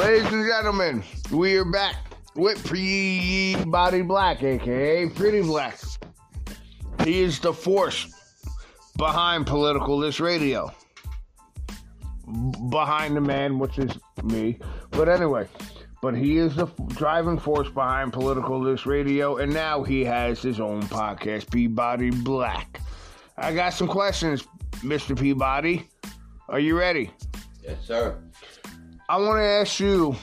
Ladies and gentlemen, we are back with Pre Body Black, aka Pretty Black. He is the force behind Political This Radio. Behind the man, which is me. But anyway, but he is the driving force behind Political This Radio, and now he has his own podcast, Peabody Black. I got some questions, Mr. Peabody. Are you ready? Yes, sir. I want to ask you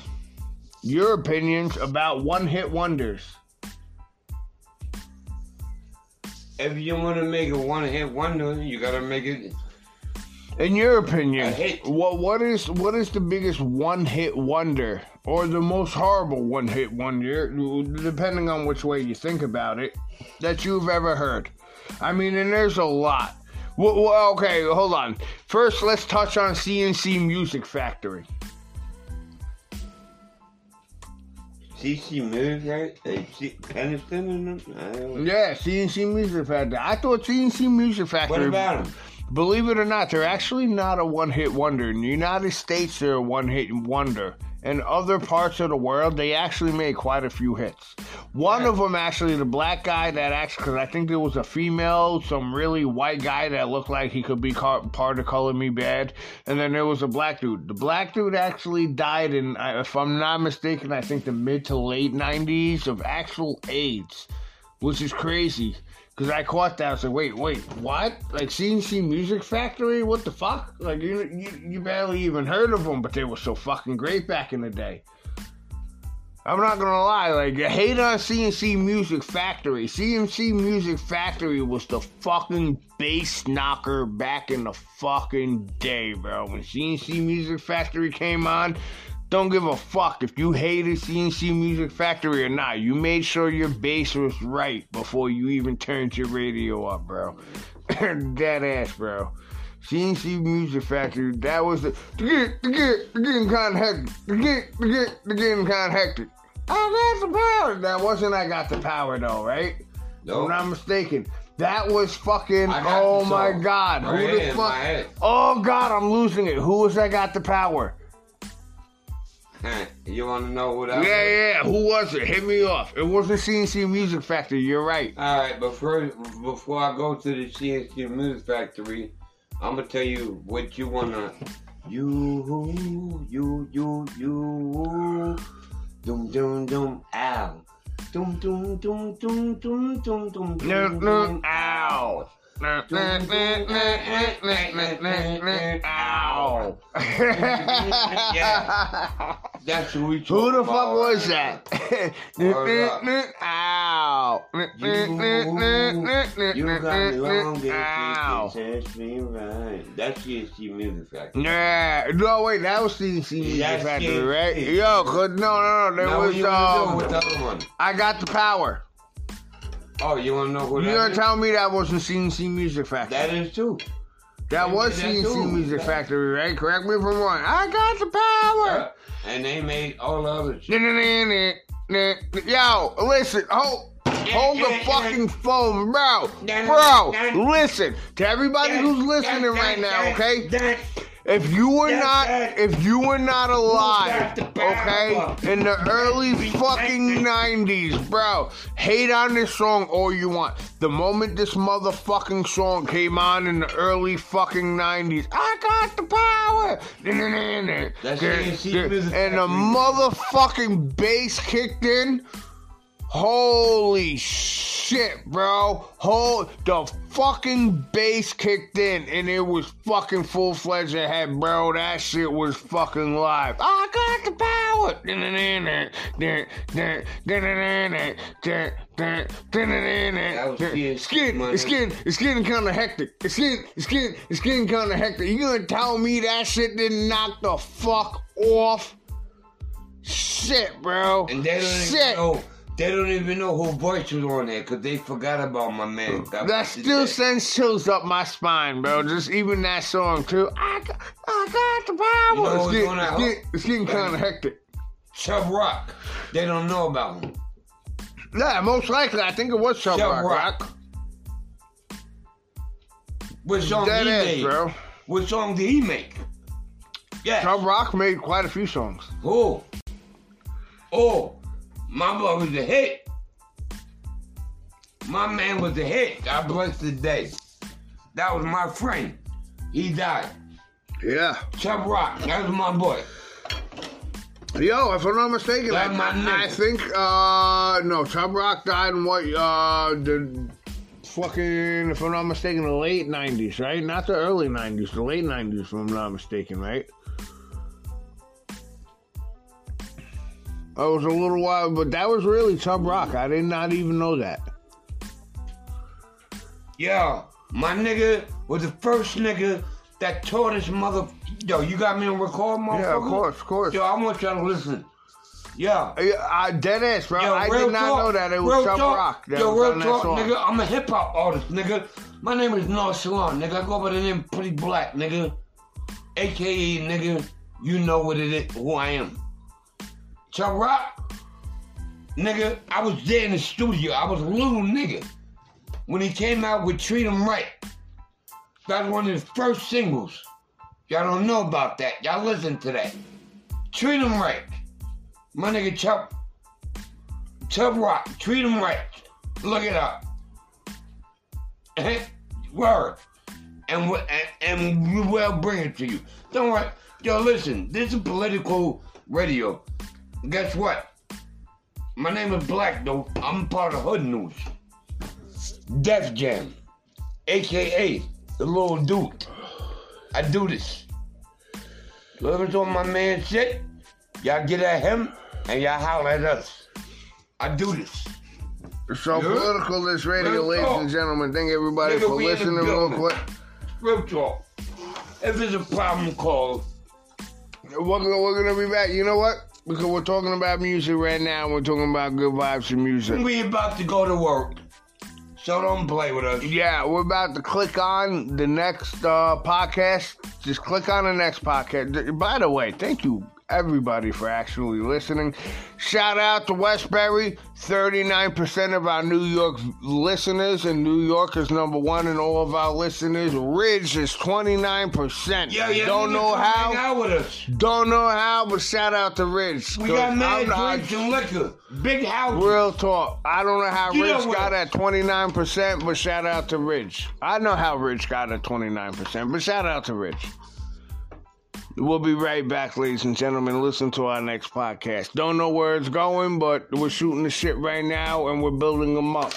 your opinions about one hit wonders. If you want to make a one-hit wonder, you gotta make it. In your opinion, what what is what is the biggest one hit wonder or the most horrible one hit wonder, depending on which way you think about it, that you've ever heard? I mean, and there's a lot. Well, well, okay, hold on. First, let's touch on CNC Music Factory. CC Music, right? They see Peniston and them. Yeah, CNC Music Factory. I thought CNC Music Factory. What about them? Believe it or not, they're actually not a one hit wonder. In the United States, they're a one hit wonder. In other parts of the world, they actually made quite a few hits. One Yeah. of them, actually, the black guy that actually, because I think there was a female, some really white guy that looked like he could be part of Color Me Badd. And then there was a black dude. The black dude actually died in, if I'm not mistaken, I think the mid to late 90s of actual AIDS, which is crazy. Cause I caught that. I was like, wait, wait, what? Like CNC Music Factory? What the fuck? Like you, you, you barely even heard of them, but they were so fucking great back in the day. I'm not gonna lie, like you hate on CNC Music Factory. CNC Music Factory was the fucking bass knocker back in the fucking day, bro. When CNC Music Factory came on, don't give a fuck if you hated CNC Music Factory or not. You made sure your bass was right before you even turned your radio up, bro. Dead ass, bro. CNC Music Factory, that was the to get to get to getting kind of hectic. To get to get to getting kind of hectic. I got the power. That wasn't I got the power though, right? No. I'm not mistaken. That was fucking. I Oh my god! Right Who the fuck? Oh god, I'm losing it. Who was that got the power? You want to know what I? Yeah, yeah. Who was it? Hit me off. It wasn't CNC Music Factory. You're right. All right, but first, before I go to the CNC Music Factory, I'm gonna tell you what you wanna. You, you, you, you. Dum dum dum. Ow. Dum dum dum dum dum dum dum. No, dum. ow. Ow. Yeah. That's who we Who the fuck was that? Ow. You got me wrong, Ow. Touch me right. That's CNC Music Factory. Nah, no wait, that was CNC Music That's Factory, right? Yo, cause no, no, no, there Now was you um, with the other one? I got the power. Oh, you want to know who You that gonna is? tell me that wasn't CNC Music Factory? That is too. That They was CNC. Music Factory, right? Correct me if I'm wrong. I got the power. Yeah. And they made all the other shit. Yo, listen, hold, hold the fucking phone. Bro. Bro, listen to everybody who's listening right now, okay? If you were not, if you were not alive, got the power? okay, in the early fucking '90s, bro, hate on this song all you want. The moment this motherfucking song came on in the early fucking '90s, I got the power. That's CNC Music and the motherfucking bass kicked in. Holy shit, bro. Hold the fucking bass kicked in and it was fucking full fledged ahead, bro. That shit was fucking live. I got the power. It's getting, it's getting, it's getting kind of hectic. It's getting, it's getting, it's getting kind of hectic. You gonna tell me that shit didn't knock the fuck off? Shit, bro. And they don't Shit. know. They don't even know who voice was on there because they forgot about my man. Hmm. God That still day. sends chills up my spine, bro. Just even that song too. I got, I got the power. You know it's, getting, it's, getting, getting kind of hectic. Chubb Rock. They don't know about him. Yeah, most likely. I think it was Chubb Chubb Rock. Rock. What song he made? bro. What song did he make? Yeah. Chubb Rock made quite a few songs. Oh. Oh. My boy was a hit. My man was a hit. God bless the day. That was my friend. He died. Yeah. Chubb Rock. That was my boy. Yo, if I'm not mistaken, I. I think uh no, Chubb Rock died in what uh the fucking if I'm not mistaken, the late nineties, right? Not the early nineties, the late nineties, if I'm not mistaken, right? That was a little while, but that was really Chubb Rock. I did not even know that. Yeah, my nigga was the first nigga that taught his mother. Yo, you got me on record, motherfucker? Yeah, of course, of course. Yo, I want y'all to listen. Yeah. I dead ass, bro. Yo, I did not talk, know that it was talk, Rock. That Yo, real talk, nigga. I'm a hip hop artist, nigga. My name is Noah Salon, nigga. I go by the name Pretty Black, nigga. AKA, nigga, you know what it is, who I am. Chubb Rock, nigga, I was there in the studio. I was a little nigga when he came out with Treat 'em Right. That was one of his first singles. Y'all don't know about that. Y'all listen to that. Treat 'em Right. My nigga Chubb Chubb Rock, treat him right. Look it up. Word. And, we- and, and we will bring it to you. Don't worry. Yo, listen, this is political radio. Guess what? My name is Black, though. I'm part of Hood News. Def Jam. AKA the little dude. I do this. Whoever's on my man shit, y'all get at him and y'all holler at us. I do this. So Yeah. political this radio, Real ladies talk. and gentlemen. Thank everybody Nigga, for we in the listening real quick. Real talk. If there's a problem, call. We're gonna, we're gonna be back. You know what? Because we're talking about music right now. We're talking about good vibes and music. We about to go to work. So don't play with us. Yeah, we're about to click on the next uh, podcast. Just click on the next podcast. By the way, thank you everybody for actually listening. Shout out to Westbury, 39% of our New York listeners, and New York is number one in all of our listeners. Ridge is 29%. Yeah, yeah. Don't know how. Hang out with us. Don't know how, but shout out to Ridge. We got mad I'm drinks and liquor. Big house. Real talk. I don't know how You know Rich got at 29%, but shout out to Rich. I know how Rich got at 29%, but shout out to Rich. We'll be right back, ladies and gentlemen. Listen to our next podcast. Don't know where it's going, but we're shooting the shit right now and we're building them up.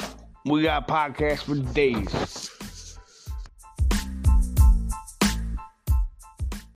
We got podcasts for days.